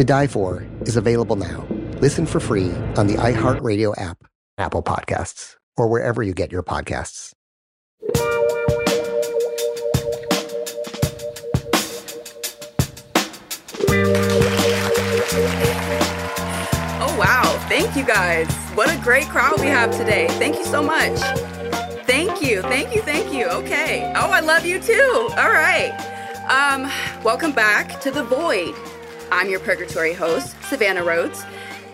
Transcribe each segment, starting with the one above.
To Die For is available now. Listen for free on the iHeartRadio app, Apple Podcasts, or wherever you get your podcasts. Oh, wow. Thank you guys. What a great crowd we have today. Thank you so much. Thank you. Thank you. Thank you. Okay. Oh, I love you too. All right. Um, welcome back to The Void. I'm your purgatory host, Savannah Rhodes.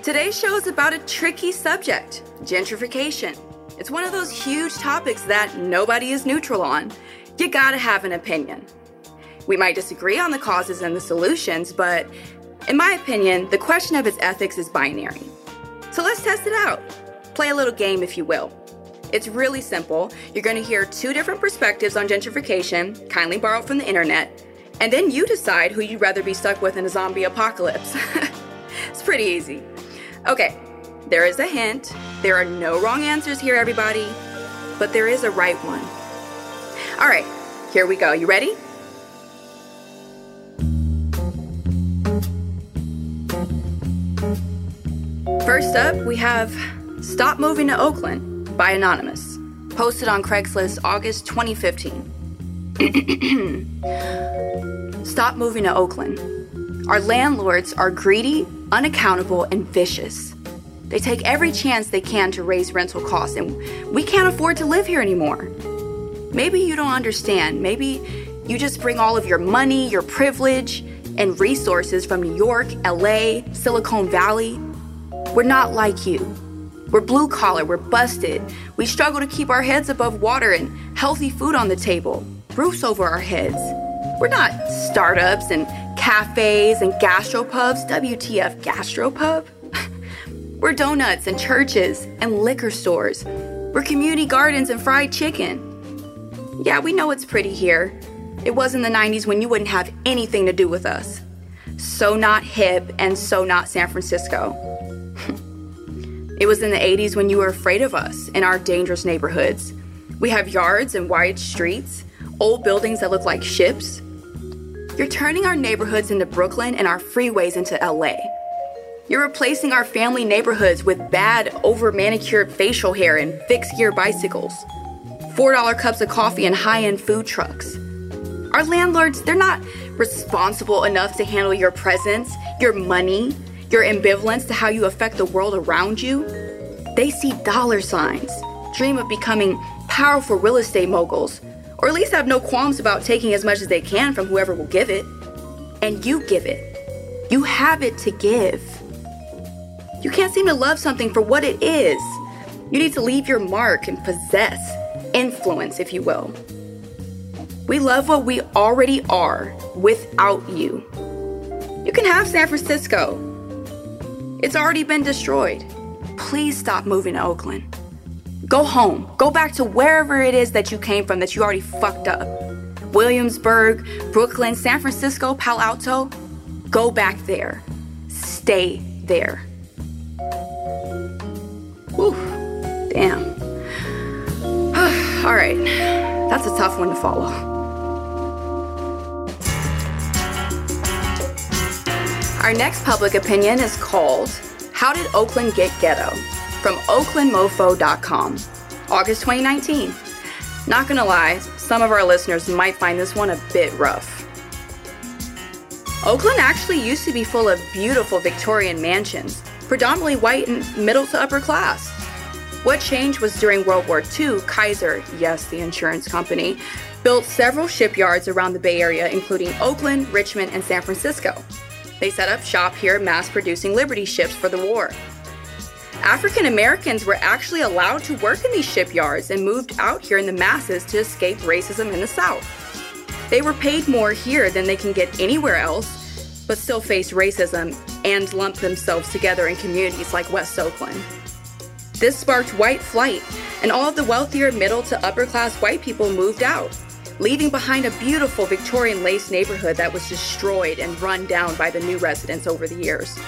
Today's show is about a tricky subject gentrification. It's one of those huge topics that nobody is neutral on. You gotta have an opinion. We might disagree on the causes and the solutions, but in my opinion, the question of its ethics is binary. So let's test it out. Play a little game, if you will. It's really simple. You're going to hear two different perspectives on gentrification, kindly borrowed from the internet, and then you decide who you'd rather be stuck with in a zombie apocalypse. it's pretty easy. Okay, there is a hint. There are no wrong answers here, everybody, but there is a right one. All right, here we go. You ready? First up, we have Stop Moving to Oakland by Anonymous, posted on Craigslist August 2015. Stop moving to Oakland. Our landlords are greedy, unaccountable, and vicious. They take every chance they can to raise rental costs, and we can't afford to live here anymore. Maybe you don't understand. Maybe you just bring all of your money, your privilege, and resources from New York, LA, Silicon Valley. We're not like you. We're blue collar, we're busted. We struggle to keep our heads above water and healthy food on the table, roofs over our heads. We're not startups and cafes and gastropubs. WTF, gastropub? we're donuts and churches and liquor stores. We're community gardens and fried chicken. Yeah, we know it's pretty here. It was in the 90s when you wouldn't have anything to do with us. So not hip and so not San Francisco. It was in the 80s when you were afraid of us in our dangerous neighborhoods. We have yards and wide streets, old buildings that look like ships. You're turning our neighborhoods into Brooklyn and our freeways into LA. You're replacing our family neighborhoods with bad, over manicured facial hair and fixed gear bicycles, $4 cups of coffee and high end food trucks. Our landlords, they're not responsible enough to handle your presence, your money, your ambivalence to how you affect the world around you. They see dollar signs, dream of becoming powerful real estate moguls, or at least have no qualms about taking as much as they can from whoever will give it. And you give it. You have it to give. You can't seem to love something for what it is. You need to leave your mark and possess influence, if you will. We love what we already are without you. You can have San Francisco. It's already been destroyed. Please stop moving to Oakland. Go home. Go back to wherever it is that you came from that you already fucked up. Williamsburg, Brooklyn, San Francisco, Palo Alto. Go back there. Stay there. Whew. Damn. All right. That's a tough one to follow. Our next public opinion is called How Did Oakland Get Ghetto? From oaklandmofo.com, August 2019. Not gonna lie, some of our listeners might find this one a bit rough. Oakland actually used to be full of beautiful Victorian mansions, predominantly white and middle to upper class. What changed was during World War II, Kaiser, yes, the insurance company, built several shipyards around the Bay Area, including Oakland, Richmond, and San Francisco. They set up shop here, mass producing Liberty ships for the war. African Americans were actually allowed to work in these shipyards and moved out here in the masses to escape racism in the South. They were paid more here than they can get anywhere else, but still faced racism and lumped themselves together in communities like West Oakland. This sparked white flight, and all of the wealthier middle to upper class white people moved out, leaving behind a beautiful Victorian lace neighborhood that was destroyed and run down by the new residents over the years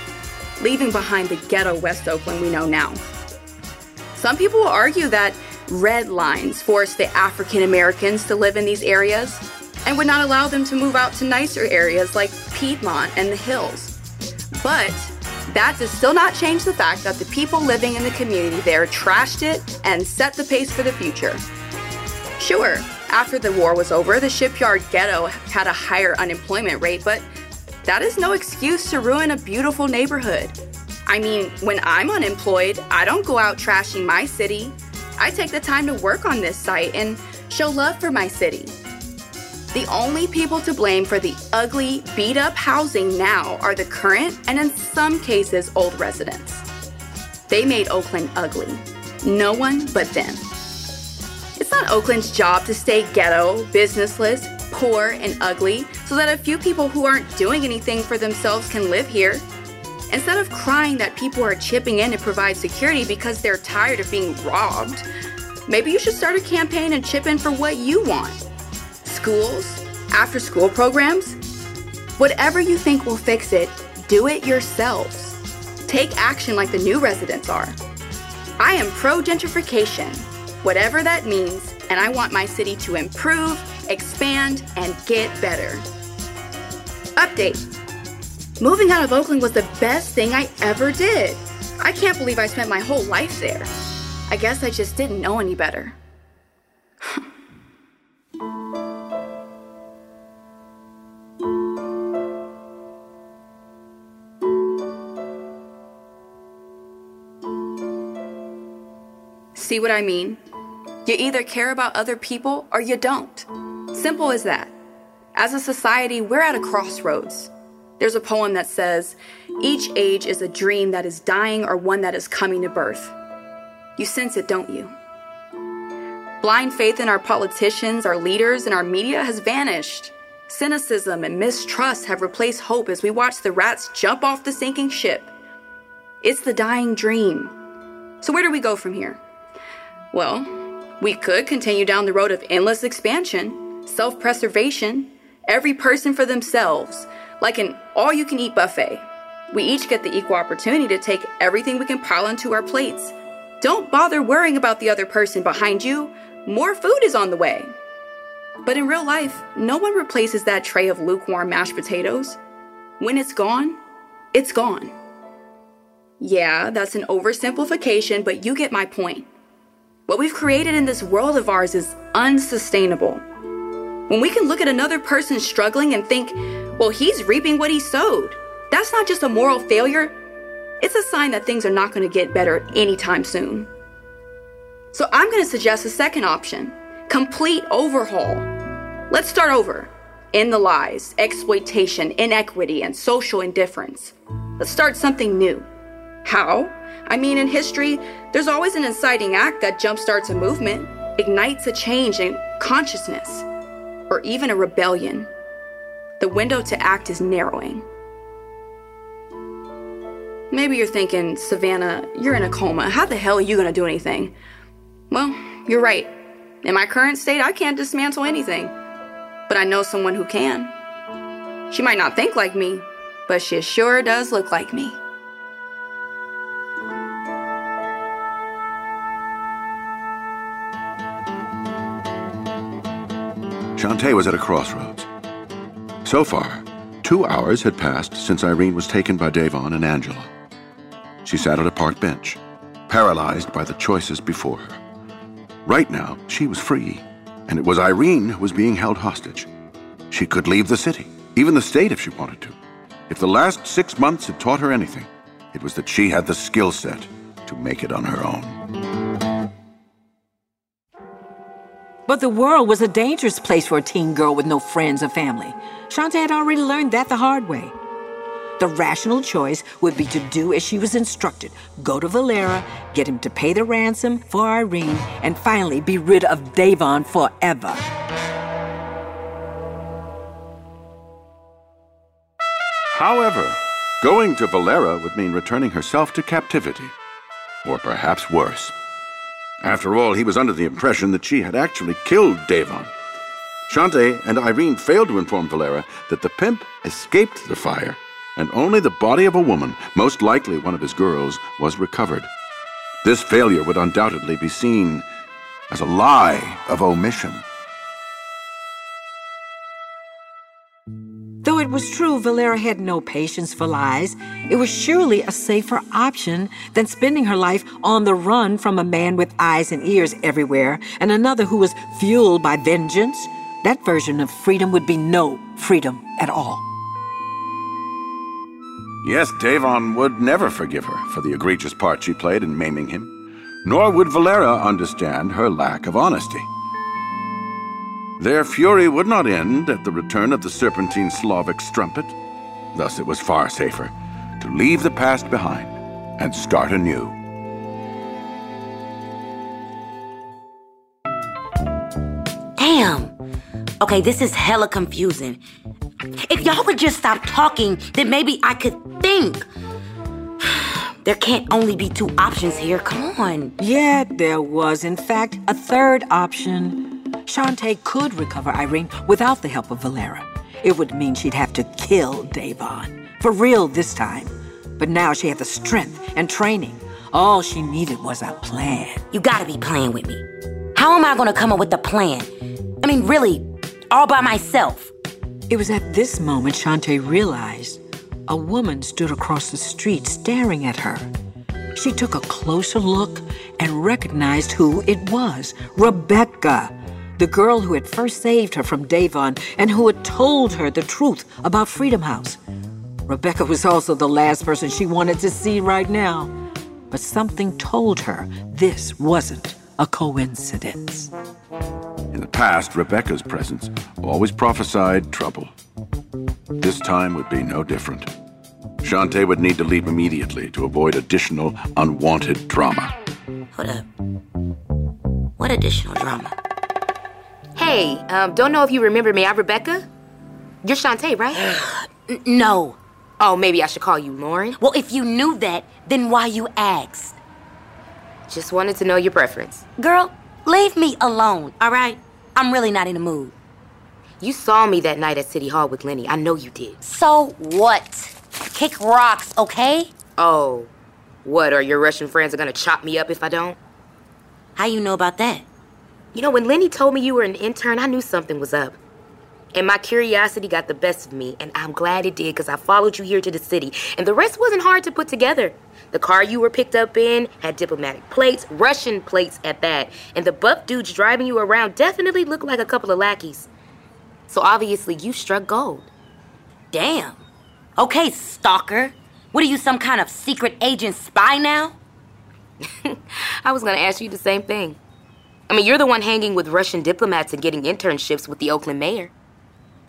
leaving behind the ghetto West Oakland we know now. Some people will argue that red lines forced the African Americans to live in these areas and would not allow them to move out to nicer areas like Piedmont and the hills. But that does still not change the fact that the people living in the community there trashed it and set the pace for the future. Sure, after the war was over, the shipyard ghetto had a higher unemployment rate, but that is no excuse to ruin a beautiful neighborhood. I mean, when I'm unemployed, I don't go out trashing my city. I take the time to work on this site and show love for my city. The only people to blame for the ugly, beat up housing now are the current and, in some cases, old residents. They made Oakland ugly. No one but them. It's not Oakland's job to stay ghetto, businessless, poor, and ugly so that a few people who aren't doing anything for themselves can live here. Instead of crying that people are chipping in to provide security because they're tired of being robbed, maybe you should start a campaign and chip in for what you want. Schools, after school programs, whatever you think will fix it, do it yourselves. Take action like the new residents are. I am pro gentrification, whatever that means, and I want my city to improve expand, and get better. Update Moving out of Oakland was the best thing I ever did. I can't believe I spent my whole life there. I guess I just didn't know any better. See what I mean? You either care about other people or you don't. Simple as that. As a society, we're at a crossroads. There's a poem that says, Each age is a dream that is dying or one that is coming to birth. You sense it, don't you? Blind faith in our politicians, our leaders, and our media has vanished. Cynicism and mistrust have replaced hope as we watch the rats jump off the sinking ship. It's the dying dream. So, where do we go from here? Well, we could continue down the road of endless expansion self preservation, every person for themselves, like an all you can eat buffet. We each get the equal opportunity to take everything we can pile onto our plates. Don't bother worrying about the other person behind you. More food is on the way. But in real life, no one replaces that tray of lukewarm mashed potatoes. When it's gone, it's gone. Yeah, that's an oversimplification, but you get my point. What we've created in this world of ours is unsustainable. When we can look at another person struggling and think, well, he's reaping what he sowed. That's not just a moral failure, it's a sign that things are not going to get better anytime soon. So I'm going to suggest a second option complete overhaul. Let's start over. End the lies, exploitation, inequity, and social indifference. Let's start something new. How? I mean, in history, there's always an inciting act that jumpstarts a movement, ignites a change in consciousness, or even a rebellion. The window to act is narrowing. Maybe you're thinking, Savannah, you're in a coma. How the hell are you going to do anything? Well, you're right. In my current state, I can't dismantle anything. But I know someone who can. She might not think like me, but she sure does look like me. Shantae was at a crossroads. So far, two hours had passed since Irene was taken by Davon and Angela. She sat at a park bench, paralyzed by the choices before her. Right now, she was free, and it was Irene who was being held hostage. She could leave the city, even the state if she wanted to. If the last six months had taught her anything, it was that she had the skill set to make it on her own. But the world was a dangerous place for a teen girl with no friends or family. Shantae had already learned that the hard way. The rational choice would be to do as she was instructed go to Valera, get him to pay the ransom for Irene, and finally be rid of Davon forever. However, going to Valera would mean returning herself to captivity, or perhaps worse. After all, he was under the impression that she had actually killed Davon. Shantae and Irene failed to inform Valera that the pimp escaped the fire, and only the body of a woman, most likely one of his girls, was recovered. This failure would undoubtedly be seen as a lie of omission. Was true Valera had no patience for lies, it was surely a safer option than spending her life on the run from a man with eyes and ears everywhere and another who was fueled by vengeance. That version of freedom would be no freedom at all. Yes, Davon would never forgive her for the egregious part she played in maiming him, nor would Valera understand her lack of honesty. Their fury would not end at the return of the serpentine Slavic strumpet. Thus, it was far safer to leave the past behind and start anew. Damn. Okay, this is hella confusing. If y'all would just stop talking, then maybe I could think. There can't only be two options here. Come on. Yeah, there was, in fact, a third option. Shantae could recover Irene without the help of Valera. It would mean she'd have to kill Davon. For real this time. But now she had the strength and training. All she needed was a plan. You gotta be playing with me. How am I gonna come up with a plan? I mean, really, all by myself. It was at this moment Shantae realized a woman stood across the street staring at her. She took a closer look and recognized who it was Rebecca, the girl who had first saved her from Davon and who had told her the truth about Freedom House. Rebecca was also the last person she wanted to see right now. But something told her this wasn't a coincidence. In the past, Rebecca's presence always prophesied trouble. This time would be no different. Shantae would need to leave immediately to avoid additional unwanted drama. Hold up. What additional drama? Hey, um, don't know if you remember me. I'm Rebecca. You're Shantae, right? N- no. Oh, maybe I should call you Lauren. Well, if you knew that, then why you asked? Just wanted to know your preference. Girl, leave me alone, all right? I'm really not in the mood. You saw me that night at City Hall with Lenny. I know you did. So what? Kick rocks, okay? Oh, what? Are your Russian friends are gonna chop me up if I don't? How you know about that? You know, when Lenny told me you were an intern, I knew something was up. And my curiosity got the best of me, and I'm glad it did because I followed you here to the city. And the rest wasn't hard to put together. The car you were picked up in had diplomatic plates, Russian plates at that, and the buff dudes driving you around definitely looked like a couple of lackeys. So obviously, you struck gold. Damn. Okay, stalker. What are you, some kind of secret agent spy now? I was gonna ask you the same thing. I mean, you're the one hanging with Russian diplomats and getting internships with the Oakland mayor.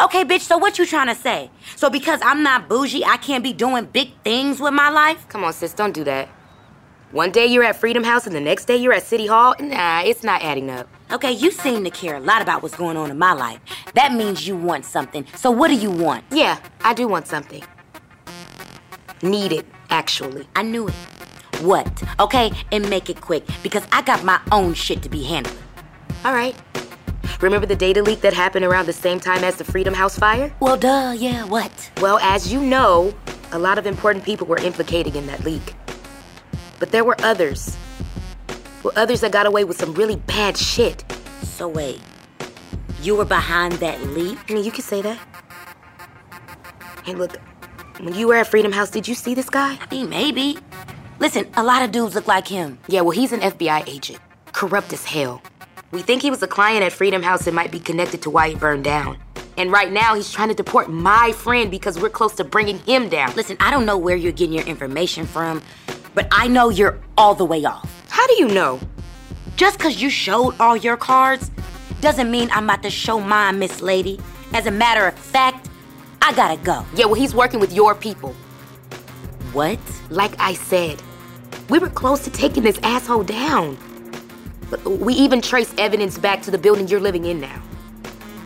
Okay, bitch, so what you trying to say? So because I'm not bougie, I can't be doing big things with my life? Come on, sis, don't do that. One day you're at Freedom House and the next day you're at City Hall. Nah, it's not adding up. Okay, you seem to care a lot about what's going on in my life. That means you want something. So what do you want? Yeah, I do want something. Need it, actually. I knew it. What? Okay, and make it quick because I got my own shit to be handling. All right. Remember the data leak that happened around the same time as the Freedom House fire? Well, duh, yeah, what? Well, as you know, a lot of important people were implicated in that leak. But there were others. Well, others that got away with some really bad shit. So wait, you were behind that leak? I mean, you can say that. Hey, look, when you were at Freedom House, did you see this guy? I mean, maybe. Listen, a lot of dudes look like him. Yeah, well, he's an FBI agent. Corrupt as hell. We think he was a client at Freedom House and might be connected to why it burned down. And right now, he's trying to deport my friend because we're close to bringing him down. Listen, I don't know where you're getting your information from, but I know you're all the way off. How do you know? Just because you showed all your cards doesn't mean I'm about to show mine, Miss Lady. As a matter of fact, I gotta go. Yeah, well, he's working with your people. What? Like I said, we were close to taking this asshole down. We even traced evidence back to the building you're living in now.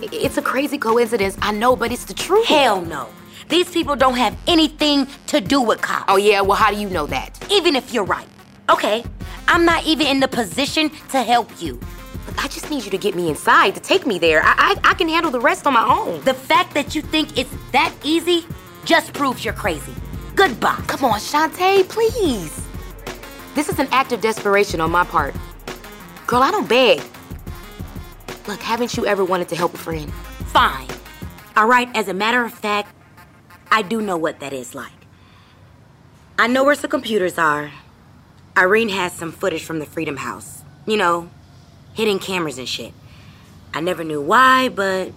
It's a crazy coincidence, I know, but it's the truth. Hell no. These people don't have anything to do with cops. Oh, yeah? Well, how do you know that? Even if you're right. Okay, I'm not even in the position to help you. But I just need you to get me inside, to take me there. I, I, I can handle the rest on my own. The fact that you think it's that easy just proves you're crazy. Goodbye. Come on, Shantae, please. This is an act of desperation on my part. Girl, I don't beg. Look, haven't you ever wanted to help a friend? Fine. All right, as a matter of fact, I do know what that is like. I know where some computers are. Irene has some footage from the Freedom House. You know, hidden cameras and shit. I never knew why, but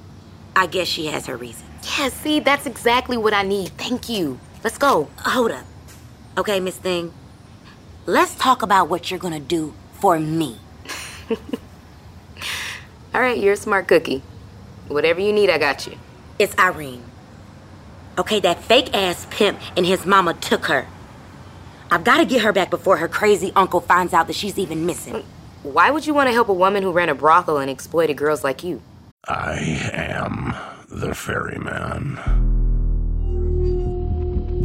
I guess she has her reasons. Yeah, see, that's exactly what I need. Thank you. Let's go. Hold up. Okay, Miss Thing. Let's talk about what you're gonna do for me. All right, you're a smart cookie. Whatever you need, I got you. It's Irene. Okay, that fake ass pimp and his mama took her. I've got to get her back before her crazy uncle finds out that she's even missing. Why would you want to help a woman who ran a brothel and exploited girls like you? I am the ferryman.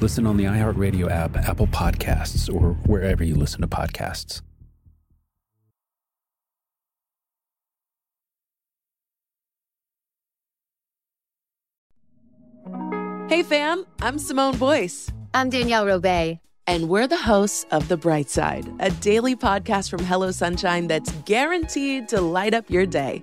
Listen on the iHeartRadio app, Apple Podcasts, or wherever you listen to podcasts. Hey fam, I'm Simone Boyce. I'm Danielle Robay. And we're the hosts of The Bright Side, a daily podcast from Hello Sunshine that's guaranteed to light up your day.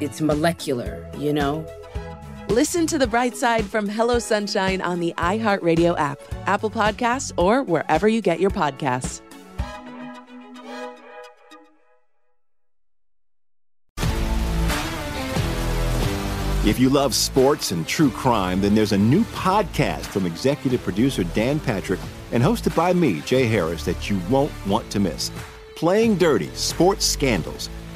it's molecular, you know? Listen to the bright side from Hello Sunshine on the iHeartRadio app, Apple Podcasts, or wherever you get your podcasts. If you love sports and true crime, then there's a new podcast from executive producer Dan Patrick and hosted by me, Jay Harris, that you won't want to miss. Playing Dirty Sports Scandals.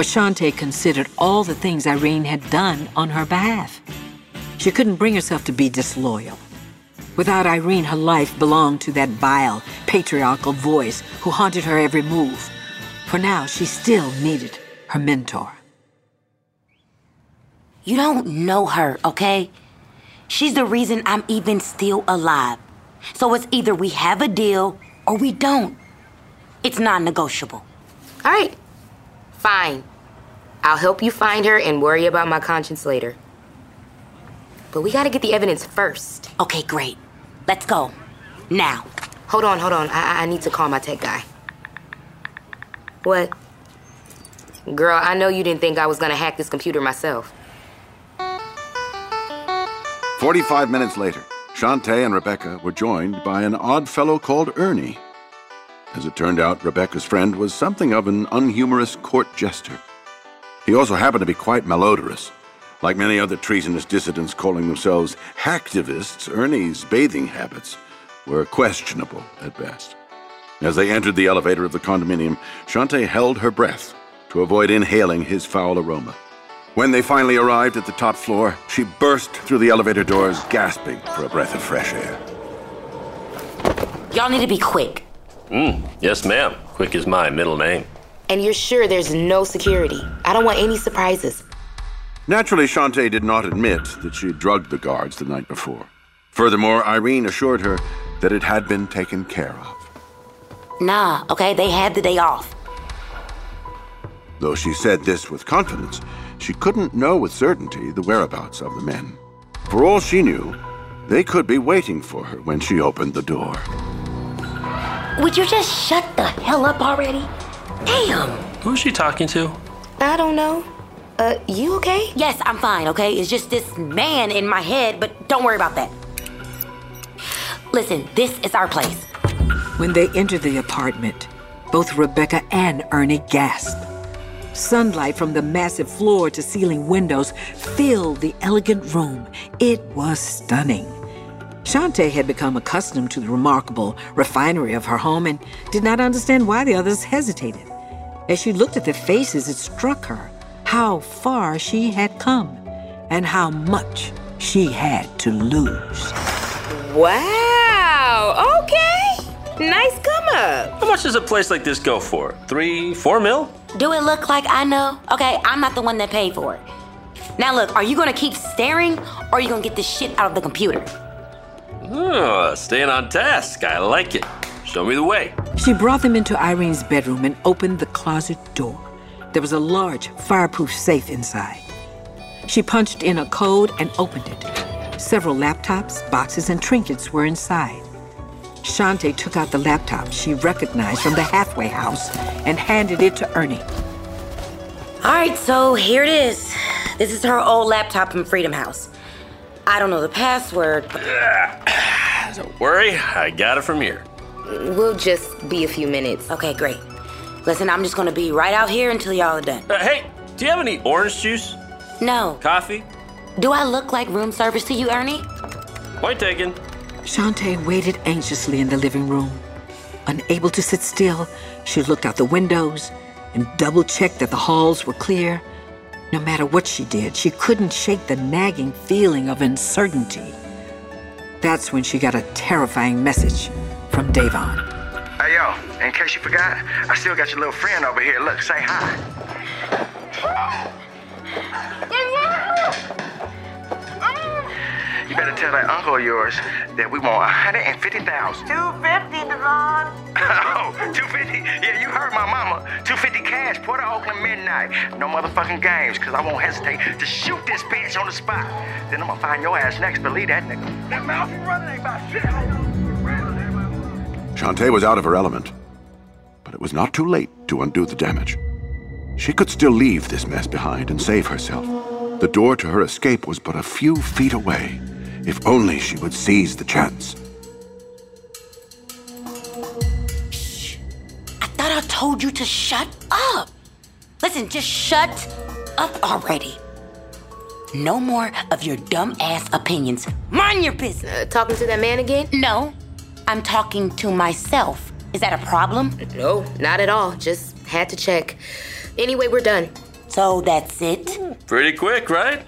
but Shantae considered all the things Irene had done on her behalf. She couldn't bring herself to be disloyal. Without Irene, her life belonged to that vile, patriarchal voice who haunted her every move. For now, she still needed her mentor. You don't know her, okay? She's the reason I'm even still alive. So it's either we have a deal or we don't. It's non negotiable. All right. Fine. I'll help you find her and worry about my conscience later. But we gotta get the evidence first. Okay, great. Let's go. Now. Hold on, hold on. I, I need to call my tech guy. What? Girl, I know you didn't think I was gonna hack this computer myself. 45 minutes later, Shantae and Rebecca were joined by an odd fellow called Ernie. As it turned out, Rebecca's friend was something of an unhumorous court jester. He also happened to be quite malodorous. Like many other treasonous dissidents calling themselves hacktivists, Ernie's bathing habits were questionable at best. As they entered the elevator of the condominium, Shantae held her breath to avoid inhaling his foul aroma. When they finally arrived at the top floor, she burst through the elevator doors, gasping for a breath of fresh air. Y'all need to be quick. Mm, yes, ma'am. Quick is my middle name. And you're sure there's no security? I don't want any surprises. Naturally, Shantae did not admit that she had drugged the guards the night before. Furthermore, Irene assured her that it had been taken care of. Nah, okay, they had the day off. Though she said this with confidence, she couldn't know with certainty the whereabouts of the men. For all she knew, they could be waiting for her when she opened the door. Would you just shut the hell up already? Damn. Who's she talking to? I don't know. Uh, you okay? Yes, I'm fine, okay? It's just this man in my head, but don't worry about that. Listen, this is our place. When they entered the apartment, both Rebecca and Ernie gasped. Sunlight from the massive floor to ceiling windows filled the elegant room. It was stunning. Shantae had become accustomed to the remarkable refinery of her home and did not understand why the others hesitated. As she looked at their faces, it struck her how far she had come and how much she had to lose. Wow, okay. Nice come up. How much does a place like this go for? Three, four mil? Do it look like I know? Okay, I'm not the one that paid for it. Now look, are you gonna keep staring or are you gonna get this shit out of the computer? Oh, staying on task. I like it. Show me the way. She brought them into Irene's bedroom and opened the closet door. There was a large, fireproof safe inside. She punched in a code and opened it. Several laptops, boxes, and trinkets were inside. Shante took out the laptop she recognized from the halfway house and handed it to Ernie. All right, so here it is. This is her old laptop from Freedom House. I don't know the password. But... don't worry, I got it from here. We'll just be a few minutes. Okay, great. Listen, I'm just gonna be right out here until y'all are done. Uh, hey, do you have any orange juice? No. Coffee? Do I look like room service to you, Ernie? Point taken. Shantae waited anxiously in the living room. Unable to sit still, she looked out the windows, and double checked that the halls were clear, no matter what she did, she couldn't shake the nagging feeling of uncertainty. That's when she got a terrifying message from Davon. Hey, yo, in case you forgot, I still got your little friend over here. Look, say hi. You better tell that uncle of yours that we want 150,000. 250, Davon. Oh, 250? Yeah, you heard my mama. 250 cash, Port of Oakland midnight. No motherfucking games, because I won't hesitate to shoot this bitch on the spot. Then I'm gonna find your ass next, believe that nigga. That mouth you running ain't about shit. Shantae was out of her element, but it was not too late to undo the damage. She could still leave this mess behind and save herself. The door to her escape was but a few feet away. If only she would seize the chance. Shh. I thought I told you to shut up. Listen, just shut up already. No more of your dumb ass opinions. Mind your business. Uh, talking to that man again? No, I'm talking to myself. Is that a problem? No, not at all. Just had to check. Anyway, we're done. So that's it? Pretty quick, right?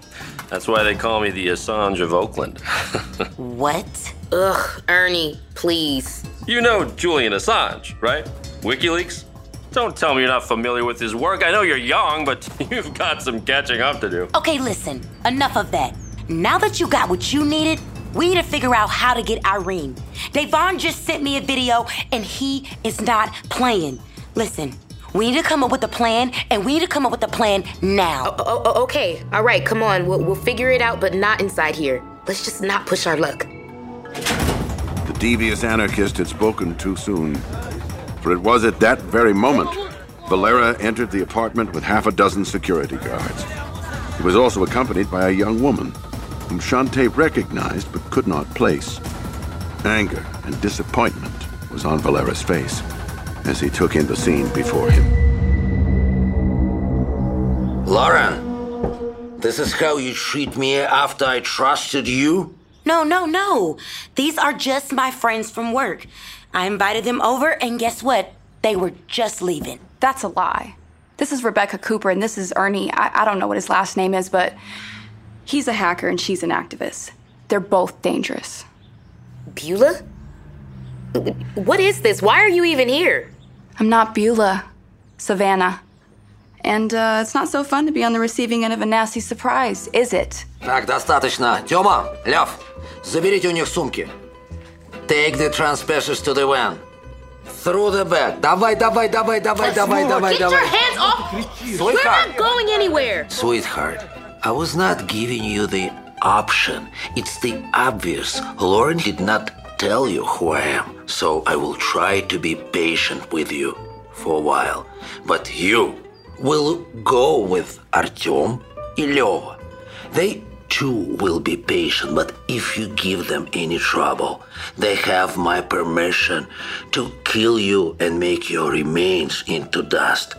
That's why they call me the Assange of Oakland. what? Ugh, Ernie, please. You know Julian Assange, right? WikiLeaks? Don't tell me you're not familiar with his work. I know you're young, but you've got some catching up to do. Okay, listen, enough of that. Now that you got what you needed, we need to figure out how to get Irene. Davon just sent me a video and he is not playing. Listen, we need to come up with a plan, and we need to come up with a plan now. Oh, oh, oh, okay, all right, come on. We'll, we'll figure it out, but not inside here. Let's just not push our luck. The devious anarchist had spoken too soon. For it was at that very moment Valera entered the apartment with half a dozen security guards. He was also accompanied by a young woman whom Shantae recognized but could not place. Anger and disappointment was on Valera's face as he took in the scene before him. Lauren, this is how you treat me after I trusted you? No, no, no. These are just my friends from work. I invited them over, and guess what? They were just leaving. That's a lie. This is Rebecca Cooper, and this is Ernie. I, I don't know what his last name is, but he's a hacker and she's an activist. They're both dangerous. Beulah? What is this? Why are you even here? I'm not Beulah, Savannah. And uh, it's not so fun to be on the receiving end of a nasty surprise, is it? Так, достаточно. Тёма, Лев, заберите у них сумки. Take the transpassers to the van. Through the back. Давай, давай, давай, давай, давай, давай, Get давай. your hands off! We're Sweetheart. not going anywhere! Sweetheart, I was not giving you the option. It's the obvious. Lauren did not tell you who I am, so I will try to be patient with you for a while. But you will go with Artyom и They too will be patient, but if you give them any trouble, they have my permission to kill you and make your remains into dust.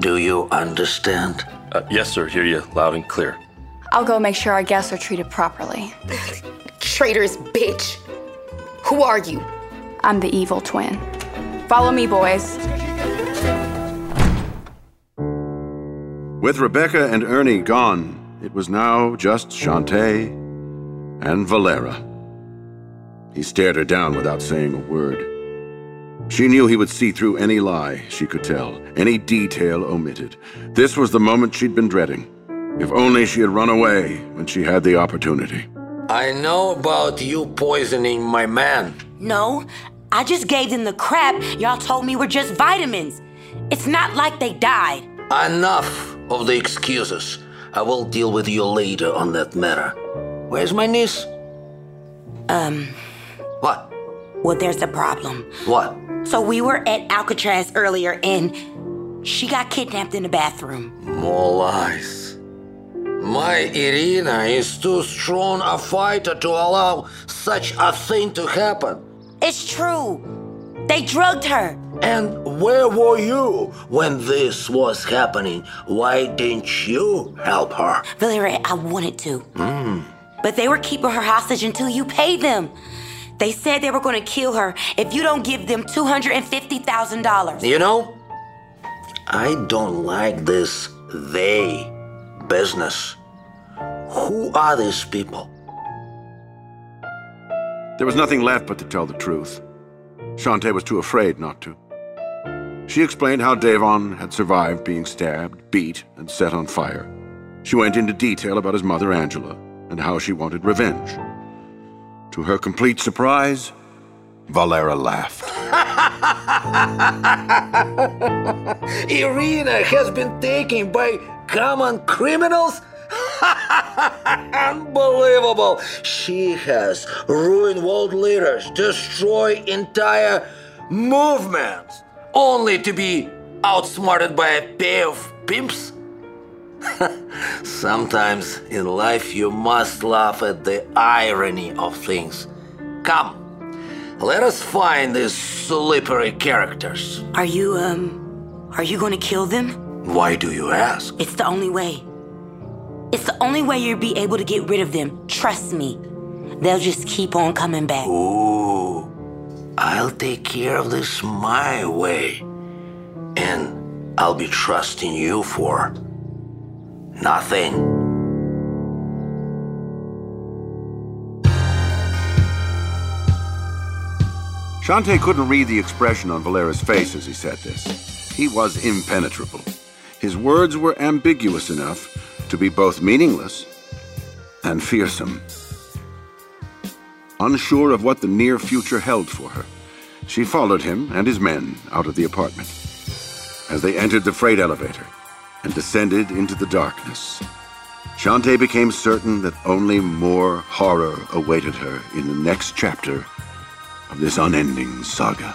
Do you understand? Uh, yes, sir. Hear you loud and clear. I'll go make sure our guests are treated properly. Traitorous bitch. Who are you? I'm the evil twin. Follow me, boys. With Rebecca and Ernie gone, it was now just Shantae and Valera. He stared her down without saying a word. She knew he would see through any lie she could tell, any detail omitted. This was the moment she'd been dreading. If only she had run away when she had the opportunity. I know about you poisoning my man. No, I just gave them the crap y'all told me were just vitamins. It's not like they died. Enough of the excuses. I will deal with you later on that matter. Where's my niece? Um. What? Well, there's a problem. What? So we were at Alcatraz earlier and she got kidnapped in the bathroom. More lies. My Irina is too strong a fighter to allow such a thing to happen. It's true. They drugged her. And where were you when this was happening? Why didn't you help her? Valera, I wanted to. Hmm. But they were keeping her hostage until you paid them. They said they were going to kill her if you don't give them $250,000. You know, I don't like this they business. Who are these people? There was nothing left but to tell the truth. Shantae was too afraid not to. She explained how Davon had survived being stabbed, beat, and set on fire. She went into detail about his mother, Angela, and how she wanted revenge. To her complete surprise, Valera laughed. Irina has been taken by common criminals? Unbelievable! She has ruined world leaders, destroyed entire movements, only to be outsmarted by a pair of pimps? Sometimes in life you must laugh at the irony of things. Come, let us find these slippery characters. Are you, um, are you gonna kill them? Why do you ask? It's the only way. It's the only way you'll be able to get rid of them. Trust me. They'll just keep on coming back. Ooh, I'll take care of this my way. And I'll be trusting you for nothing. Shantae couldn't read the expression on Valera's face as he said this. He was impenetrable. His words were ambiguous enough to be both meaningless and fearsome. Unsure of what the near future held for her, she followed him and his men out of the apartment. As they entered the freight elevator and descended into the darkness, Shantae became certain that only more horror awaited her in the next chapter of this unending saga.